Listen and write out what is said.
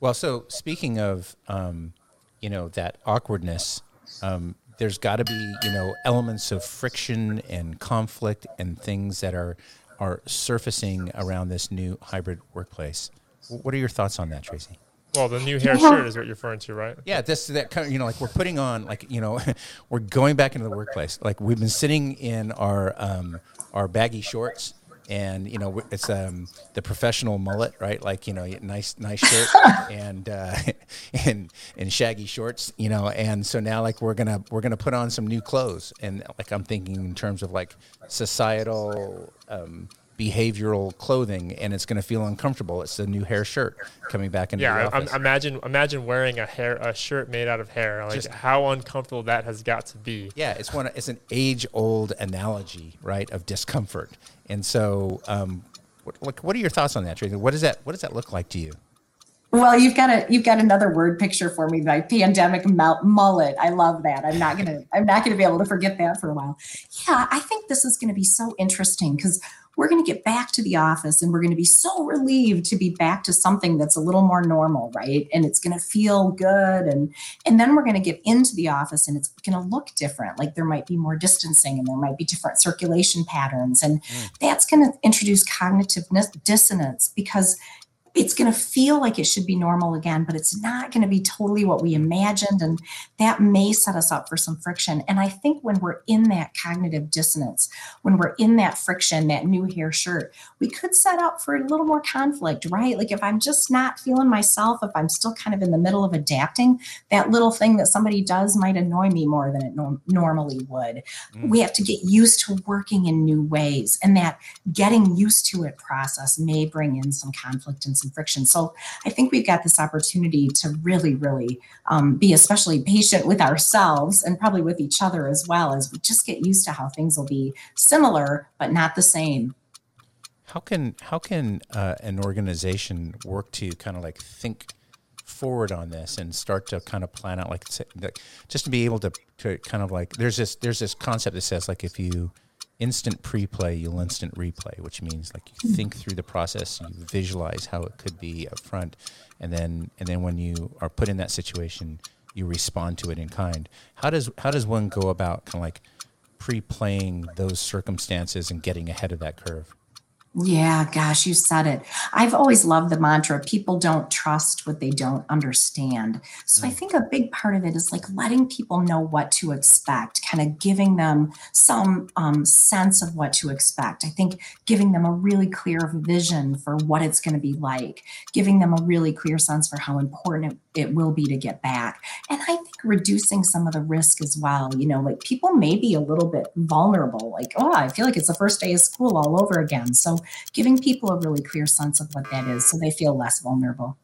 Well, so speaking of, um, you know, that awkwardness, um, there's got to be, you know, elements of friction and conflict and things that are are surfacing around this new hybrid workplace. What are your thoughts on that, Tracy? Well, the new hair shirt is what you're referring to, right? Yeah, this that kind of, you know, like we're putting on, like you know, we're going back into the workplace. Like we've been sitting in our um, our baggy shorts and you know it's um, the professional mullet, right? Like you know, nice nice shirt and uh, and and shaggy shorts, you know. And so now like we're gonna we're gonna put on some new clothes, and like I'm thinking in terms of like societal. Um, behavioral clothing and it's going to feel uncomfortable it's a new hair shirt coming back into yeah, the office. imagine imagine wearing a hair a shirt made out of hair like Just, how uncomfortable that has got to be yeah it's one it's an age old analogy right of discomfort and so, um, what, what are your thoughts on that, Tracy? What does that What does that look like to you? Well, you've got a you've got another word picture for me, my pandemic mullet. I love that. I'm not gonna I'm not gonna be able to forget that for a while. Yeah, I think this is going to be so interesting because we're going to get back to the office and we're going to be so relieved to be back to something that's a little more normal right and it's going to feel good and and then we're going to get into the office and it's going to look different like there might be more distancing and there might be different circulation patterns and mm. that's going to introduce cognitive dissonance because it's going to feel like it should be normal again, but it's not going to be totally what we imagined. And that may set us up for some friction. And I think when we're in that cognitive dissonance, when we're in that friction, that new hair shirt, we could set up for a little more conflict, right? Like if I'm just not feeling myself, if I'm still kind of in the middle of adapting, that little thing that somebody does might annoy me more than it no- normally would. Mm. We have to get used to working in new ways. And that getting used to it process may bring in some conflict and some some friction. So I think we've got this opportunity to really, really um, be especially patient with ourselves and probably with each other as well as we just get used to how things will be similar but not the same. How can how can uh, an organization work to kind of like think forward on this and start to kind of plan out like just to be able to to kind of like there's this there's this concept that says like if you instant pre-play you'll instant replay which means like you think through the process you visualize how it could be up front and then and then when you are put in that situation you respond to it in kind. How does how does one go about kind of like pre-playing those circumstances and getting ahead of that curve yeah, gosh, you said it. I've always loved the mantra people don't trust what they don't understand. So mm. I think a big part of it is like letting people know what to expect, kind of giving them some um, sense of what to expect. I think giving them a really clear vision for what it's going to be like, giving them a really clear sense for how important it it will be to get back. And I think reducing some of the risk as well. You know, like people may be a little bit vulnerable, like, oh, I feel like it's the first day of school all over again. So giving people a really clear sense of what that is so they feel less vulnerable.